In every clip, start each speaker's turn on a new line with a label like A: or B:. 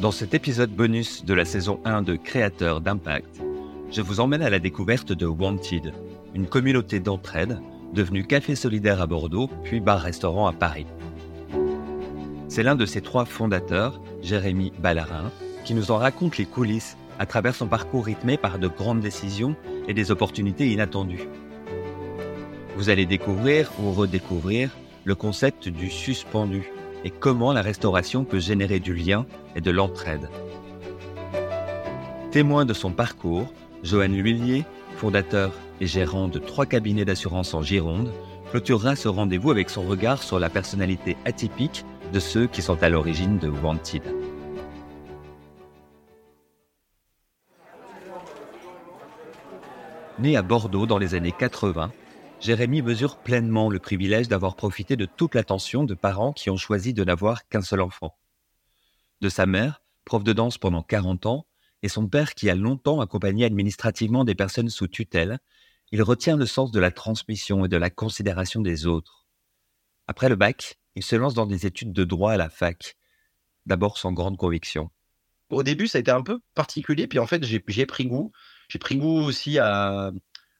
A: Dans cet épisode bonus de la saison 1 de Créateurs d'impact, je vous emmène à la découverte de Wanted, une communauté d'entraide devenue café solidaire à Bordeaux, puis bar-restaurant à Paris. C'est l'un de ses trois fondateurs, Jérémy Ballarin, qui nous en raconte les coulisses à travers son parcours rythmé par de grandes décisions et des opportunités inattendues. Vous allez découvrir ou redécouvrir le concept du suspendu et comment la restauration peut générer du lien et de l'entraide. Témoin de son parcours, Joanne Lhuillier, fondateur et gérant de trois cabinets d'assurance en Gironde, clôturera ce rendez-vous avec son regard sur la personnalité atypique de ceux qui sont à l'origine de Wanted. Né à Bordeaux dans les années 80, Jérémy mesure pleinement le privilège d'avoir profité de toute l'attention de parents qui ont choisi de n'avoir qu'un seul enfant. De sa mère, prof de danse pendant 40 ans, et son père qui a longtemps accompagné administrativement des personnes sous tutelle, il retient le sens de la transmission et de la considération des autres. Après le bac, il se lance dans des études de droit à la fac, d'abord sans grande conviction.
B: Au début, ça a été un peu particulier, puis en fait, j'ai pris goût. J'ai pris goût aussi à,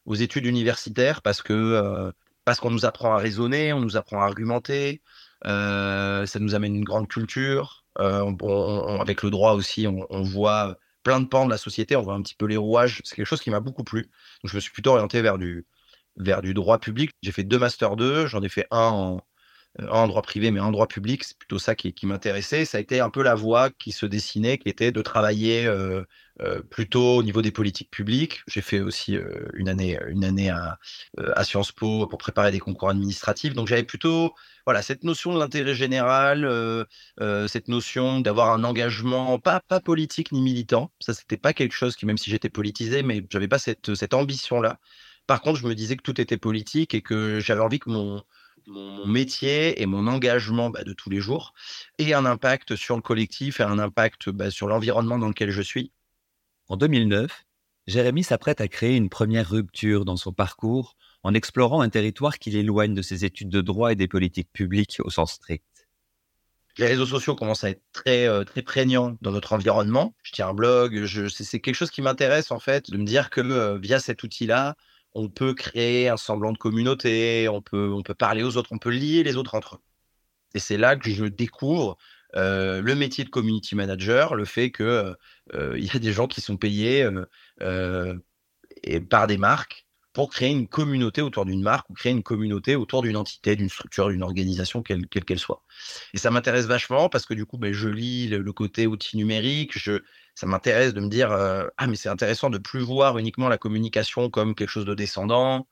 B: aux études universitaires parce que euh, parce qu'on nous apprend à raisonner, on nous apprend à argumenter, euh, ça nous amène une grande culture. Euh, avec le droit aussi, on, voit plein de pans de la société, on voit un petit peu les rouages. C'est quelque chose qui m'a beaucoup plu. Je me suis plutôt orienté vers du vers du droit public. J'ai fait deux masters 2, j'en ai fait un en en droit privé, mais en droit public, c'est plutôt ça qui, m'intéressait. Ça a été un peu la voie qui se dessinait, qui était de travailler euh, euh, plutôt au niveau des politiques publiques. J'ai fait aussi euh, une année, une année à, à, Sciences Po pour préparer des concours administratifs. Donc j'avais plutôt voilà cette notion de l'intérêt général, cette notion d'avoir un engagement pas pas politique ni militant. Ça c'était pas quelque chose qui, même si j'étais politisé, mais j'avais pas cette cette ambition là. Par contre, je me disais que tout était politique et que j'avais envie que mon mon, métier et mon engagement bah, de tous les jours et un impact sur le collectif et un impact bah, sur l'environnement dans lequel je suis.
A: En 2009, Jérémy s'apprête à créer une première rupture dans son parcours en explorant un territoire qui l'éloigne de ses études de droit et des politiques publiques au sens strict.
B: Les réseaux sociaux commencent à être très, euh, très prégnants dans notre environnement. Je tiens un blog, c'est quelque chose qui m'intéresse en fait, de me dire que euh, via cet outil-là, on peut créer un semblant de communauté, on peut, parler aux autres, on peut lier les autres entre eux. Et c'est là que je découvre euh, le métier de community manager, le fait que euh, y a des gens qui sont payés euh, par des marques pour créer une communauté autour d'une marque ou créer une communauté autour d'une entité, d'une structure, d'une organisation, quelle qu'elle soit. Et ça m'intéresse vachement parce que du coup, ben, je lis le, côté outil numérique, je, ça m'intéresse de me dire euh, ah mais c'est intéressant de plus voir uniquement la communication comme quelque chose de descendant,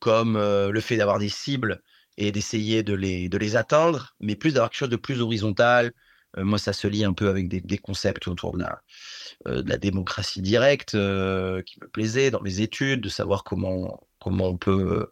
B: comme euh, le fait d'avoir des cibles et d'essayer de les de les atteindre, mais plus d'avoir quelque chose de plus horizontal. Euh, moi, ça se lie un peu avec des, concepts autour de la la démocratie directe qui me plaisait dans mes études, de savoir comment comment on peut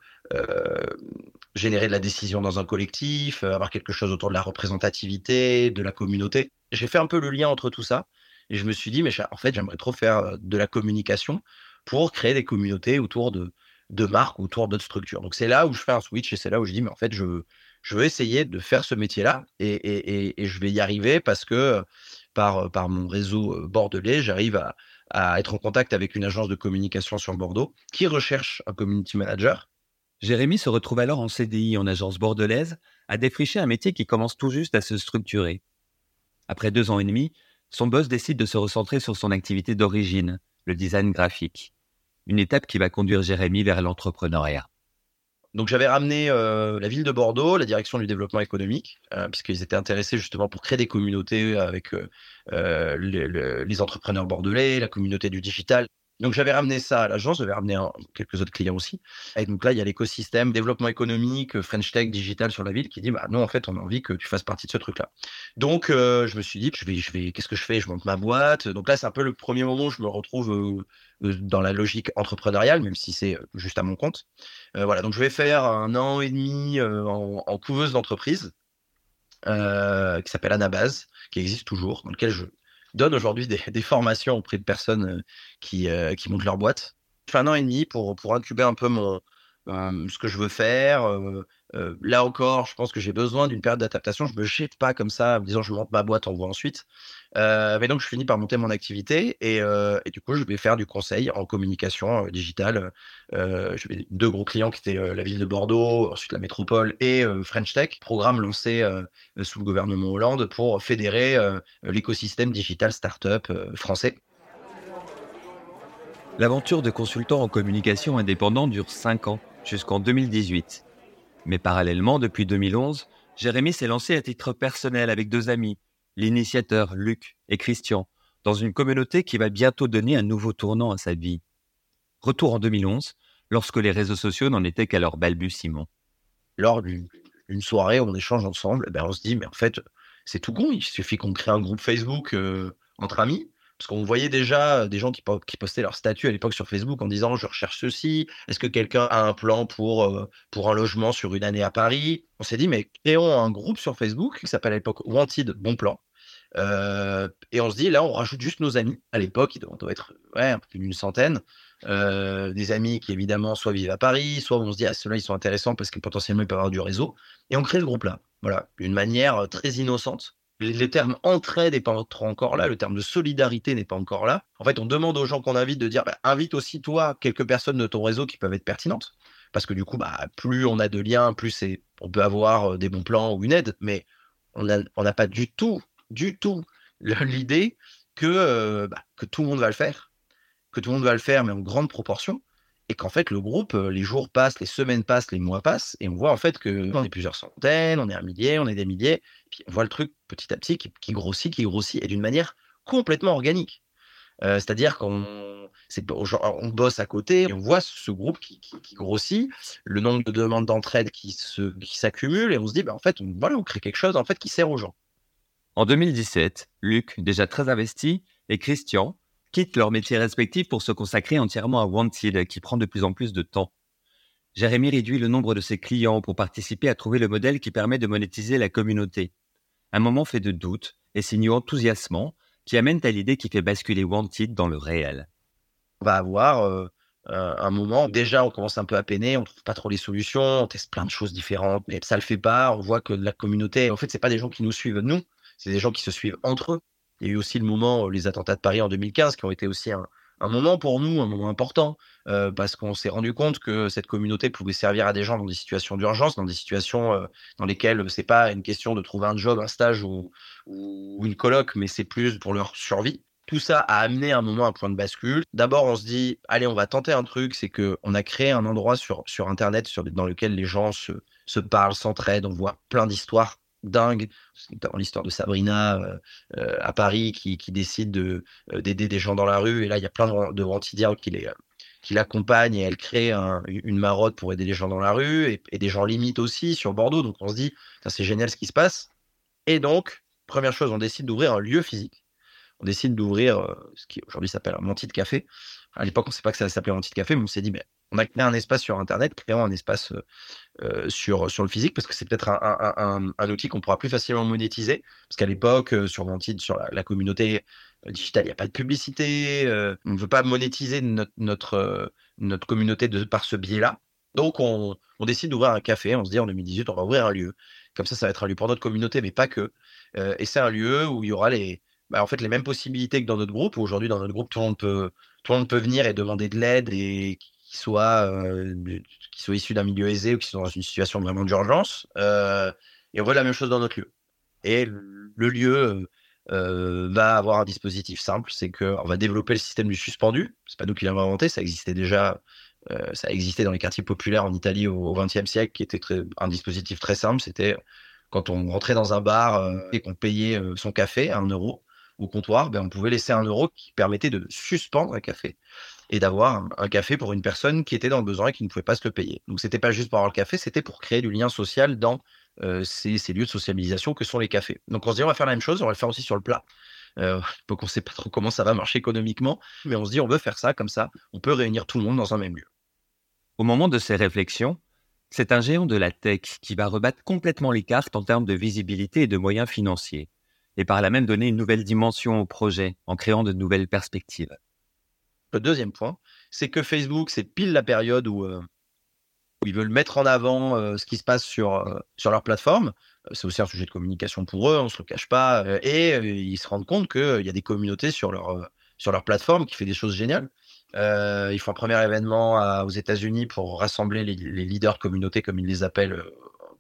B: générer de la décision dans un collectif, avoir quelque chose autour de la représentativité, de la communauté. J'ai fait un peu le lien entre tout ça. Et je me suis dit, mais en fait, j'aimerais trop faire de la communication pour créer des communautés autour de, de marques, autour d'autres structures. Donc c'est là où je fais un switch et c'est là où je dis, mais en fait, je, je veux essayer de faire ce métier-là et, je vais y arriver parce que par, par mon réseau bordelais, j'arrive à, à être en contact avec une agence de communication sur Bordeaux qui recherche un community manager.
A: Jérémy se retrouve alors en CDI en agence bordelaise à défricher un métier qui commence tout juste à se structurer. Après deux ans et demi, son boss décide de se recentrer sur son activité d'origine, le design graphique. Une étape qui va conduire Jérémy vers l'entrepreneuriat.
B: Donc j'avais ramené euh, la ville de Bordeaux, la direction du développement économique, euh, puisqu'ils étaient intéressés justement pour créer des communautés avec euh, les, entrepreneurs bordelais, la communauté du digital. Donc j'avais ramené ça à l'agence, j'avais ramené quelques autres clients aussi. Et donc là, il y a l'écosystème développement économique, French Tech, digital sur la ville qui dit bah non en fait on a envie que tu fasses partie de ce truc-là. Donc euh, je me suis dit je vais je vais qu'est-ce que je fais? Je monte ma boîte. Donc là c'est un peu le premier moment où je me retrouve euh, euh, dans la logique entrepreneuriale, même si c'est juste à mon compte. voilà donc je vais faire un an et demi en, couveuse d'entreprise qui s'appelle Anabase, qui existe toujours, dans lequel je donne aujourd'hui des, des, formations auprès de personnes euh, qui, euh, qui montent leur boîte. Fais un an et demi pour, pour incuber un peu mon, euh, ce que je veux faire, euh, là encore, je pense que j'ai besoin d'une période d'adaptation. Je me jette pas comme ça en me disant je monte ma boîte, on voit ensuite. Euh, mais donc, je finis par monter mon activité et, euh, et, du coup, je vais faire du conseil en communication digitale. J'avais deux gros clients qui étaient la ville de Bordeaux, ensuite la métropole et French Tech, programme lancé sous le gouvernement Hollande pour fédérer l'écosystème digital startup français.
A: L'aventure de consultant en communication indépendant dure 5 ans, jusqu'en 2018. Mais parallèlement, depuis 2011, Jérémy s'est lancé à titre personnel avec deux amis, l'initiateur Luc et Christian, dans une communauté qui va bientôt donner un nouveau tournant à sa vie. Retour en 2011, lorsque les réseaux sociaux n'en étaient qu'à leur balbutiement.
B: Lors d'une soirée, on échange ensemble, ben on se dit, mais en fait, c'est tout con, il suffit qu'on crée un groupe Facebook euh, entre amis, parce qu'on voyait déjà euh, des gens qui, postaient leur statut à l'époque sur Facebook en disant je recherche ceci, est-ce que quelqu'un a un plan pour, euh, pour un logement sur une année à Paris? On s'est dit mais créons un groupe sur Facebook qui s'appelle à l'époque Wanted Bon Plan. Euh, et on se dit là on rajoute juste nos amis. À l'époque, il doit, être ouais, un peu plus d'une centaine. des amis qui évidemment soit vivent à Paris, soit on se dit ah ceux-là ils sont intéressants parce que potentiellement ils peuvent avoir du réseau. Et on crée ce groupe-là. Voilà, d'une manière très innocente les termes entraide n'est pas encore là, le terme de solidarité n'est pas encore là. En fait, on demande aux gens qu'on invite de dire bah, invite aussi toi quelques personnes de ton réseau qui peuvent être pertinentes. Parce que du coup, bah, plus on a de liens, plus on peut avoir euh, des bons plans ou une aide, mais on n'a pas du tout, du tout l'idée que, euh, bah, que tout le monde va le faire. Que tout le monde va le faire, mais en grande proportion et qu'en fait le groupe, les jours passent, les semaines passent, les mois passent, et on voit en fait que on est plusieurs centaines, on est un millier, on est des milliers, puis on voit le truc petit à petit qui, grossit, qui grossit, et d'une manière complètement organique. Euh, c'est-à-dire qu'on on bosse à côté, et on voit ce groupe qui, grossit, le nombre de demandes d'entraide qui s'accumule, et on se dit, bah, en fait, on, voilà, on crée quelque chose en fait qui sert aux gens.
A: En 2017, Luc, déjà très investi, et Christian, quittent leur métier respectif pour se consacrer entièrement à Wanted, qui prend de plus en plus de temps. Jérémy réduit le nombre de ses clients pour participer à trouver le modèle qui permet de monétiser la communauté. Un moment fait de doute et signaux enthousiasmants qui amènent à l'idée qui fait basculer Wanted dans le réel.
B: On va avoir euh, un moment, déjà on commence un peu à peiner, on trouve pas trop les solutions, on teste plein de choses différentes, mais ça le fait pas, on voit que la communauté, en fait c'est pas des gens qui nous suivent nous, c'est des gens qui se suivent entre eux. Il y a eu aussi le moment, euh, les attentats de Paris en 2015, qui ont été aussi un, moment pour nous, un moment important, euh, parce qu'on s'est rendu compte que cette communauté pouvait servir à des gens dans des situations d'urgence, dans des situations euh, dans lesquelles c'est pas une question de trouver un job, un stage ou, une coloc, mais c'est plus pour leur survie. Tout ça a amené un moment un point de bascule. D'abord, on se dit, allez, on va tenter un truc, c'est que on a créé un endroit sur, sur Internet dans lequel les gens se, se parlent, s'entraident, on voit plein d'histoires dingue, dans l'histoire de Sabrina euh, euh, à Paris qui, décide de, euh, d'aider des gens dans la rue. Et là, il y a plein de, de qui, les, qui l'accompagnent et elle crée une marotte pour aider les gens dans la rue et, des gens limites aussi sur Bordeaux. Donc on se dit, c'est génial ce qui se passe. Et donc, première chose, on décide d'ouvrir un lieu physique. On décide d'ouvrir ce qui aujourd'hui s'appelle un Monty de café. À l'époque, on ne sait pas que ça s'appelait Monty de café, mais on s'est dit, mais on a créé un espace sur Internet, créons un espace euh, sur, sur le physique, parce que c'est peut-être un, un, outil qu'on pourra plus facilement monétiser, parce qu'à l'époque, euh, sur sur la, communauté euh, digitale, il n'y a pas de publicité, on ne veut pas monétiser notre, notre, notre communauté de, par ce biais-là. Donc, on, on décide d'ouvrir un café, on se dit en 2018, on va ouvrir un lieu. Comme ça, ça va être un lieu pour notre communauté, mais pas que. et c'est un lieu où il y aura les, bah, en fait, les mêmes possibilités que dans notre groupe. Aujourd'hui, dans notre groupe, tout le monde peut, tout le monde peut venir et demander de l'aide et qui soient, euh, qui soient issus d'un milieu aisé ou qui sont dans une situation vraiment d'urgence. Euh, et on voit la même chose dans notre lieu. Et le lieu euh, va avoir un dispositif simple, c'est qu'on va développer le système du suspendu. C'est pas nous qui l'avons inventé, ça existait déjà. ça existait dans les quartiers populaires en Italie au XXe siècle, qui était un dispositif très simple. C'était quand on rentrait dans un bar et qu'on payait son café à un euro au comptoir, ben on pouvait laisser un euro qui permettait de suspendre un café et d'avoir un, café pour une personne qui était dans le besoin et qui ne pouvait pas se le payer. Donc c'était pas juste pour avoir le café, c'était pour créer du lien social dans euh, ces, lieux de socialisation que sont les cafés. Donc on se dit on va faire la même chose, on va le faire aussi sur le plat. Euh, donc on sait pas trop comment ça va marcher économiquement, mais on se dit on veut faire ça comme ça, on peut réunir tout le monde dans un même lieu.
A: Au moment de ces réflexions, c'est un géant de la tech qui va rebattre complètement les cartes en termes de visibilité et de moyens financiers, et par là même donner une nouvelle dimension au projet en créant de nouvelles perspectives.
B: Le deuxième point, c'est que Facebook, c'est pile la période où, euh, ils veulent mettre en avant ce qui se passe sur, sur leur plateforme. C'est aussi un sujet de communication pour eux, on se le cache pas. et ils se rendent compte qu'il y a des communautés sur leur, sur leur plateforme qui fait des choses géniales. ils font un premier événement aux États-Unis pour rassembler les, leaders de communauté, comme ils les appellent,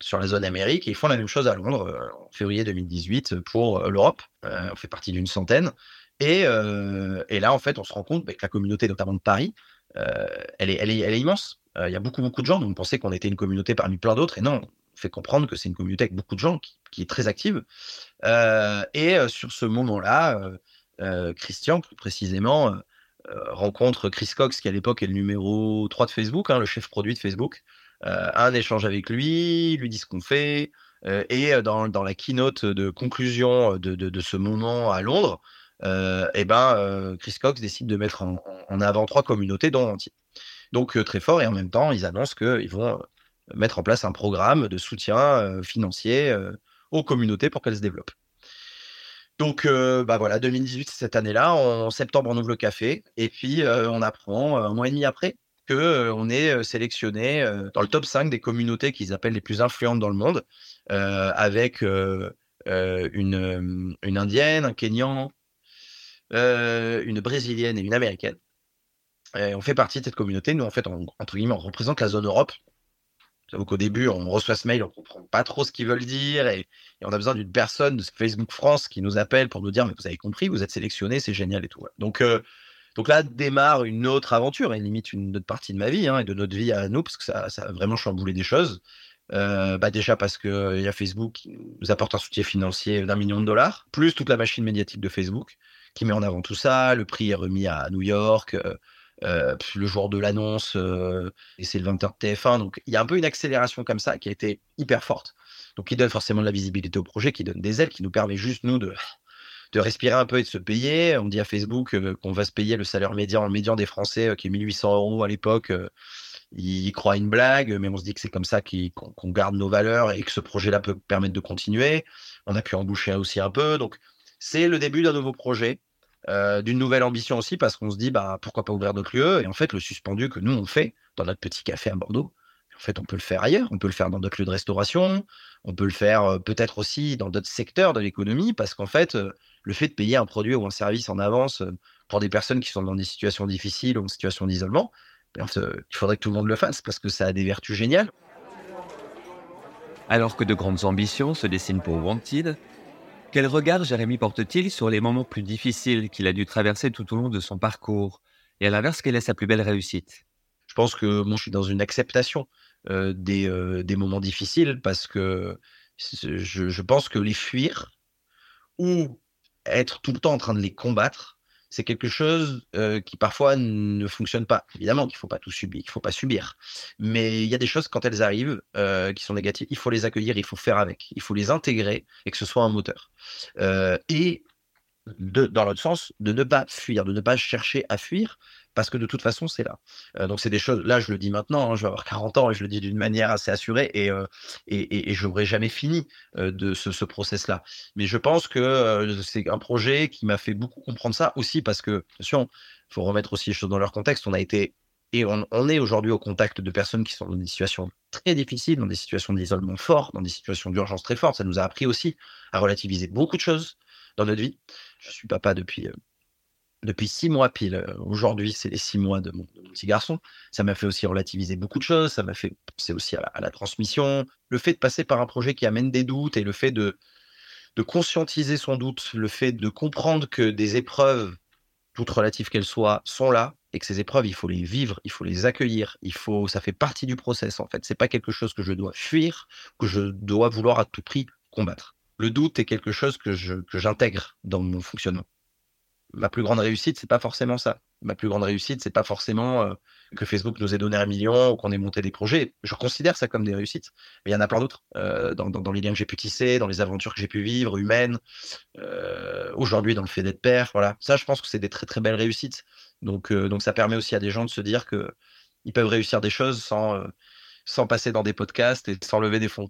B: sur la zone Amérique. Et ils font la même chose à Londres en février 2018 pour l'Europe. on fait partie d'une centaine. Et, et, là, en fait, on se rend compte bah, que la communauté, notamment de Paris, elle, est, elle, est, immense. Il y a beaucoup, beaucoup de gens. Donc, on pensait qu'on était une communauté parmi plein d'autres. Et non, on fait comprendre que c'est une communauté avec beaucoup de gens qui, est très active. et sur ce moment-là, Christian, plus précisément, rencontre Chris Cox, qui à l'époque est le numéro 3 de Facebook, hein, le chef produit de Facebook. un échange avec lui, lui dit ce qu'on fait. et dans, la keynote de conclusion de ce moment à Londres, et eh ben, Chris Cox décide de mettre en, avant trois communautés, dont entier. Donc très fort, et en même temps, ils annoncent qu'ils vont mettre en place un programme de soutien financier aux communautés pour qu'elles se développent. Donc, bah voilà, 2018, c'est cette année-là. En septembre, on ouvre le café. Et puis, on apprend un mois et demi après qu'on on est sélectionné dans le top 5 des communautés qu'ils appellent les plus influentes dans le monde, avec une, une indienne, un kenyan, une brésilienne et une américaine on fait partie de cette communauté. Nous, en fait, on, entre guillemets, on représente la zone Europe. J'avoue qu'au début, on reçoit ce mail, on comprend pas trop ce qu'ils veulent dire et, on a besoin d'une personne de Facebook France qui nous appelle pour nous dire mais vous avez compris, vous êtes sélectionné, c'est génial et tout. Donc euh, donc là démarre une autre aventure et limite une autre partie de ma vie hein, et de notre vie à nous parce que ça, a vraiment chamboulé des choses. Euh, bah déjà parce que euh, y a Facebook qui nous apporte un soutien financier d'un million de dollars, plus toute la machine médiatique de Facebook qui met en avant tout ça. Le prix est remis à New York. Euh, le jour de l'annonce, euh, et c'est le 20h de TF1. Donc il y a un peu une accélération comme ça qui a été hyper forte. Donc qui donne forcément de la visibilité au projet, qui donne des ailes, qui nous permet juste, nous, de, de respirer un peu et de se payer. On dit à Facebook euh, qu'on va se payer le salaire médian, médian des Français, qui est 1800 euros à l'époque. ils croient à une blague, mais on se dit que c'est comme ça qu'on garde nos valeurs et que ce projet-là peut permettre de continuer. On a pu emboucher aussi un peu. Donc, c'est le début d'un nouveau projet euh, d'une nouvelle ambition aussi, parce qu'on se dit, bah, pourquoi pas ouvrir d'autres lieux Et en fait, le suspendu que nous, on fait dans notre petit café à Bordeaux, en fait, on peut le faire ailleurs, on peut le faire dans d'autres lieux de restauration, on peut le faire euh, peut-être aussi dans d'autres secteurs de l'économie, parce qu'en fait, euh, le fait de payer un produit ou un service en avance pour des personnes qui sont dans des situations difficiles ou en situation d'isolement, ben, il faudrait que tout le monde le fasse, parce que ça a des vertus géniales.
A: Alors que de grandes ambitions se dessinent pour Wanted, quel regard Jérémy porte-t-il sur les moments plus difficiles qu'il a dû traverser tout au long de son parcours? Et à l'inverse, quelle est sa plus belle réussite?
B: Je pense que moi, je suis dans une acceptation euh, des, euh, des, moments difficiles parce que je pense que les fuir ou être tout le temps en train de les combattre, c'est quelque chose euh, qui parfois ne fonctionne pas. Évidemment qu'il ne faut pas tout subir, il faut pas subir. Mais il y a des choses quand elles arrivent euh, qui sont négatives, il faut les accueillir, il faut faire avec, il faut les intégrer et que ce soit un moteur. Euh, et dans l'autre sens, de ne pas fuir, de ne pas chercher à fuir, parce que de toute façon, c'est là. Euh, donc, c'est des choses, là, je le dis maintenant, hein, je vais avoir 40 ans et je le dis d'une manière assez assurée et, euh, et, et, je n'aurai jamais fini euh, de ce, ce process-là. Mais je pense que c'est un projet qui m'a fait beaucoup comprendre ça aussi parce que, attention, il faut remettre aussi les choses dans leur contexte. On a été et on, on est aujourd'hui au contact de personnes qui sont dans des situations très difficiles, dans des situations d'isolement fort, dans des situations d'urgence très fortes. Ça nous a appris aussi à relativiser beaucoup de choses dans notre vie. Je suis papa depuis depuis six mois pile. Aujourd'hui, c'est les six mois de mon, petit garçon. Ça m'a fait aussi relativiser beaucoup de choses. Ça m'a fait penser aussi à la, transmission. Le fait de passer par un projet qui amène des doutes et le fait de, conscientiser son doute, le fait de comprendre que des épreuves, toutes relatives qu'elles soient, sont là et que ces épreuves, il faut les vivre, il faut les accueillir, il faut, ça fait partie du process en fait. C'est pas quelque chose que je dois fuir, que je dois vouloir à tout prix combattre. Le doute est quelque chose que j'intègre dans mon fonctionnement ma plus grande réussite, c'est pas forcément ça. Ma plus grande réussite, c'est pas forcément euh, que Facebook nous ait donné un million ou qu'on ait monté des projets. Je considère ça comme des réussites. Mais il y en a plein d'autres euh, dans, dans, les liens que j'ai pu tisser, dans les aventures que j'ai pu vivre, humaines. Euh, aujourd'hui, dans le fait d'être père, voilà. Ça, je pense que c'est des très très belles réussites. Donc, donc ça permet aussi à des gens de se dire que ils peuvent réussir des choses sans sans passer dans des podcasts et sans lever des fonds.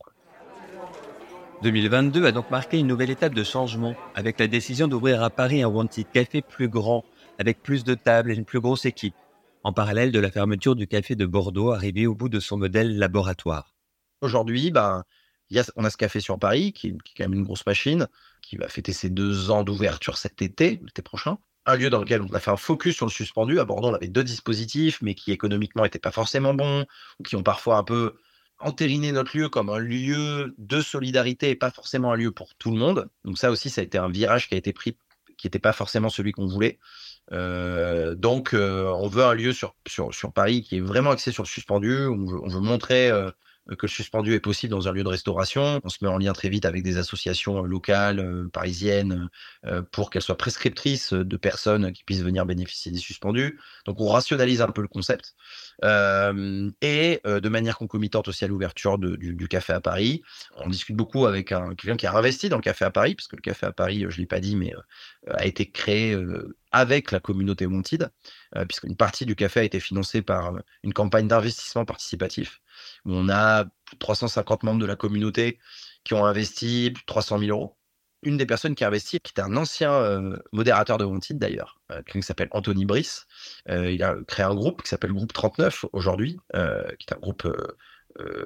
A: 2022 a donc marqué une nouvelle étape de changement avec la décision d'ouvrir à Paris un Wanted Café plus grand, avec plus de tables et une plus grosse équipe. en parallèle de la fermeture du café de Bordeaux arrivé au bout de son modèle laboratoire.
B: Aujourd'hui, ben, on a ce café sur Paris, qui, qui, est quand même une grosse machine, qui va fêter ses deux ans d'ouverture cet été, l'été prochain. Un lieu dans lequel on a fait un focus sur le suspendu. À Bordeaux, on avait deux dispositifs, mais qui économiquement n'étaient pas forcément bons, ou qui ont parfois un peu entériné notre lieu comme un lieu de solidarité et pas forcément un lieu pour tout le monde. Donc ça aussi, ça a été un virage qui a été pris, qui n'était pas forcément celui qu'on voulait. Euh, donc, euh, on veut un lieu sur, sur, sur, Paris qui est vraiment axé sur le suspendu. On veut, on veut montrer euh, que le suspendu est possible dans un lieu de restauration. On se met en lien très vite avec des associations locales, euh, parisiennes, euh, pour qu'elles soient prescriptrices de personnes qui puissent venir bénéficier des suspendus. Donc on rationalise un peu le concept. Euh, et de manière concomitante aussi à l'ouverture du, café à Paris, on discute beaucoup avec un, quelqu'un qui a investi dans le café à Paris, parce que le café à Paris, je ne l'ai pas dit, mais a été créé avec la communauté Wanted, puisqu'une partie du café a été financée par une campagne d'investissement participatif où on a 350 membres de la communauté qui ont investi plus de 300 000 euros. Une des personnes qui a investi, qui était un ancien euh, modérateur de Wanted d'ailleurs, euh, qui s'appelle Anthony Brice, euh, il a créé un groupe qui s'appelle Groupe 39 aujourd'hui, qui est un groupe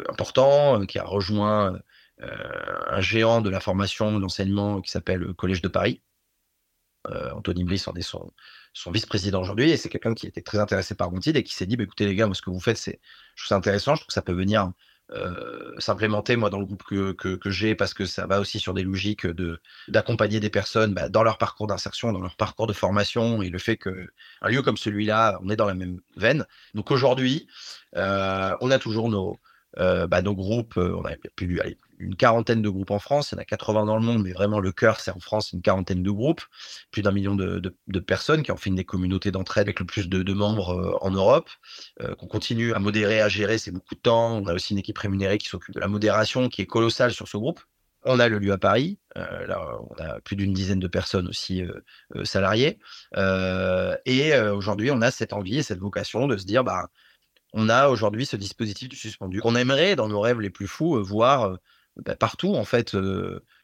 B: important, qui a rejoint un géant de la formation, de l'enseignement qui s'appelle Collège de Paris. Anthony Brice en est son, son vice-président aujourd'hui, et c'est quelqu'un qui était très intéressé par Wanted et qui s'est dit, bah, écoutez les gars, moi ce que vous faites, c'est, je trouve ça intéressant, je trouve que ça peut venir euh, s'implémenter moi dans le groupe que, que, j'ai parce que ça va aussi sur des logiques de d'accompagner des personnes bah, dans leur parcours d'insertion, dans leur parcours de formation et le fait que un lieu comme celui-là, on est dans la même veine. Donc aujourd'hui, euh, on a toujours nos euh, bah, nos groupes, on a plus allez, une quarantaine de groupes en France, il y en a 80 dans le monde, mais vraiment le cœur, c'est en France une quarantaine de groupes, plus d'un million de, de, personnes qui ont fait une des communautés d'entraide avec le plus de, membres euh, en Europe, euh, qu'on continue à modérer, à gérer, c'est beaucoup de temps. On a aussi une équipe rémunérée qui s'occupe de la modération, qui est colossale sur ce groupe. On a le lieu à Paris, euh, là on a plus d'une dizaine de personnes aussi salariées, et aujourd'hui on a cette envie et cette vocation de se dire bah on a aujourd'hui ce dispositif du suspendu qu'on aimerait dans nos rêves les plus fous voir bah, partout, en fait,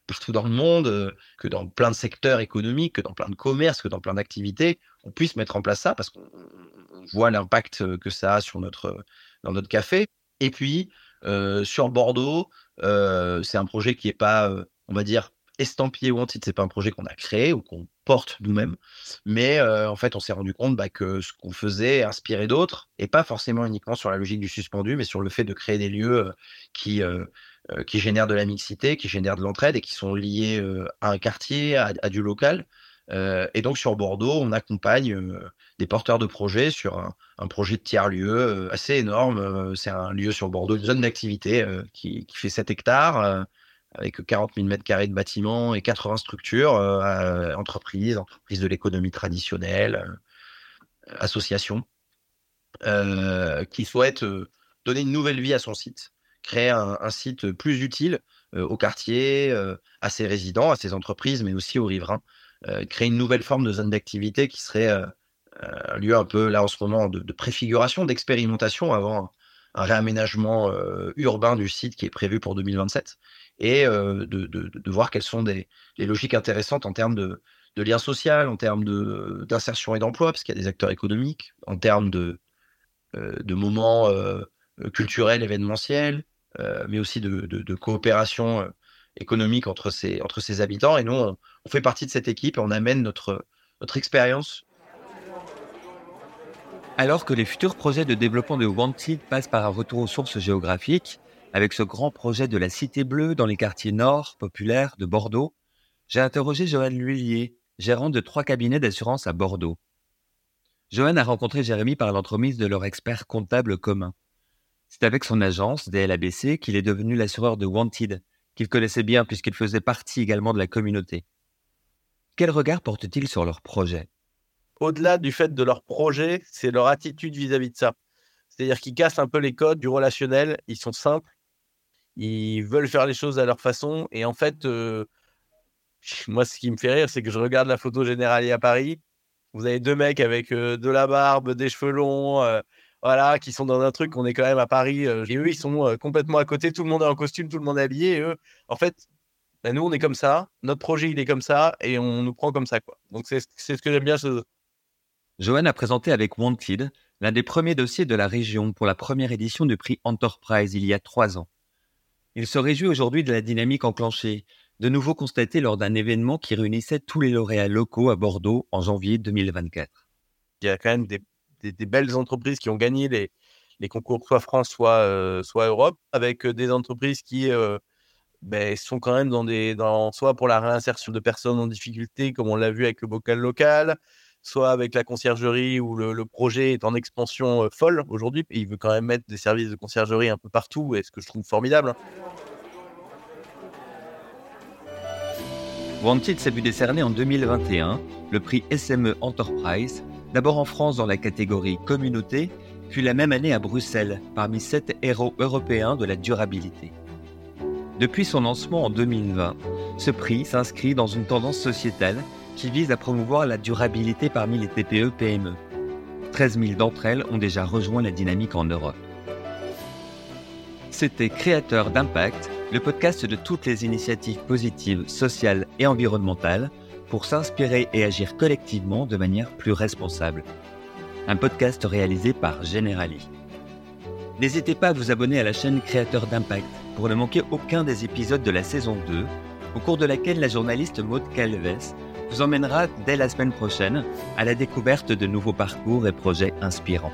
B: partout dans le monde, que dans plein de secteurs économiques, que dans plein de commerces, que dans plein d'activités, on puisse mettre en place ça parce qu'on voit l'impact que ça a sur notre, dans notre café. Et puis, sur Bordeaux, c'est un projet qui n'est pas, on va dire, estampillé ou anti, c'est pas un projet qu'on a créé ou qu'on porte nous-mêmes, mais en fait on s'est rendu compte bah, que ce qu'on faisait inspirait d'autres et pas forcément uniquement sur la logique du suspendu, mais sur le fait de créer des lieux qui qui génèrent de la mixité, qui génèrent de l'entraide et qui sont liés euh, à un quartier, à, du local. Euh, et donc sur Bordeaux, on accompagne des porteurs de projets sur un, projet de tiers-lieu assez énorme. c'est un lieu sur Bordeaux, une zone d'activité qui, fait 7 hectares avec 40 000 mètres carrés de bâtiments et 80 structures, entreprises, entreprises de l'économie traditionnelle, associations, qui souhaitent donner une nouvelle vie à son site créer un, site plus utile euh, au quartier, euh, à ses résidents, à ses entreprises, mais aussi aux riverains. Euh, créer une nouvelle forme de zone d'activité qui serait un lieu un peu, là en ce moment, de, préfiguration, d'expérimentation avant un, réaménagement urbain du site qui est prévu pour 2027 et de, de, voir quelles sont des, les logiques intéressantes en termes de, de lien social, en termes d'insertion et d'emploi, parce qu'il y a des acteurs économiques, en termes de, de moments culturels, événementiels, mais aussi de, coopération euh, économique entre ses, habitants. Et nous, on, fait partie de cette équipe et on amène notre, expérience.
A: Alors que les futurs projets de développement de Wanted passent par un retour aux sources géographiques, avec ce grand projet de la Cité Bleue dans les quartiers nord populaires de Bordeaux, j'ai interrogé Johan Lhuillier, gérant de trois cabinets d'assurance à Bordeaux. Johan a rencontré Jérémy par l'entremise de leur expert comptable commun. C'est avec son agence, DLABC, qu'il est devenu l'assureur de Wanted, qu'il connaissait bien puisqu'il faisait partie également de la communauté. Quel regard porte-t-il sur leur projet?
C: Au-delà du fait de leur projet, c'est leur attitude vis-à-vis de ça. C'est-à-dire qu'ils cassent un peu les codes du relationnel, ils sont simples, ils veulent faire les choses à leur façon. Et en fait, euh, moi, ce qui me fait rire, c'est que je regarde la photo générale à Paris. Vous avez deux mecs avec euh, de la barbe, des cheveux longs, euh, voilà, qui sont dans un truc, on est quand même à Paris, euh, et eux, ils sont euh, complètement à côté, tout le monde est en costume, tout le monde est habillé, et eux, en fait, bah, nous, on est comme ça, notre projet, il est comme ça, et on nous prend comme ça, quoi. Donc, c'est ce que j'aime bien chez eux.
A: Johan a présenté avec Wanted l'un des premiers dossiers de la région pour la première édition du prix Enterprise il y a trois ans. Il se réjouit aujourd'hui de la dynamique enclenchée, de nouveau constatée lors d'un événement qui réunissait tous les lauréats locaux à Bordeaux en janvier 2024.
C: Il y a quand même des, belles entreprises qui ont gagné les, concours soit France, soit, euh, Europe, avec euh, des entreprises qui euh, ben, sont quand même dans des, soit pour la réinsertion de personnes en difficulté, comme on l'a vu avec le bocal local, soit avec la conciergerie où le, projet est en expansion folle aujourd'hui. Et il veut quand même mettre des services de conciergerie un peu partout, et ce que je trouve formidable.
A: Wanted s'est vu décerner en 2021 le prix SME Enterprise, d'abord en France dans la catégorie communauté, puis la même année à Bruxelles, parmi sept héros européens de la durabilité. Depuis son lancement en 2020, ce prix s'inscrit dans une tendance sociétale qui vise à promouvoir la durabilité parmi les TPE-PME. 13 000 d'entre elles ont déjà rejoint la dynamique en Europe. C'était Créateur d'impact, le podcast de toutes les initiatives positives, sociales et environnementales pour s'inspirer et agir collectivement de manière plus responsable. Un podcast réalisé par Generali. N'hésitez pas à vous abonner à la chaîne Créateur d'impact pour ne manquer aucun des épisodes de la saison 2, au cours de laquelle la journaliste Maud Calves vous emmènera dès la semaine prochaine à la découverte de nouveaux parcours et projets inspirants.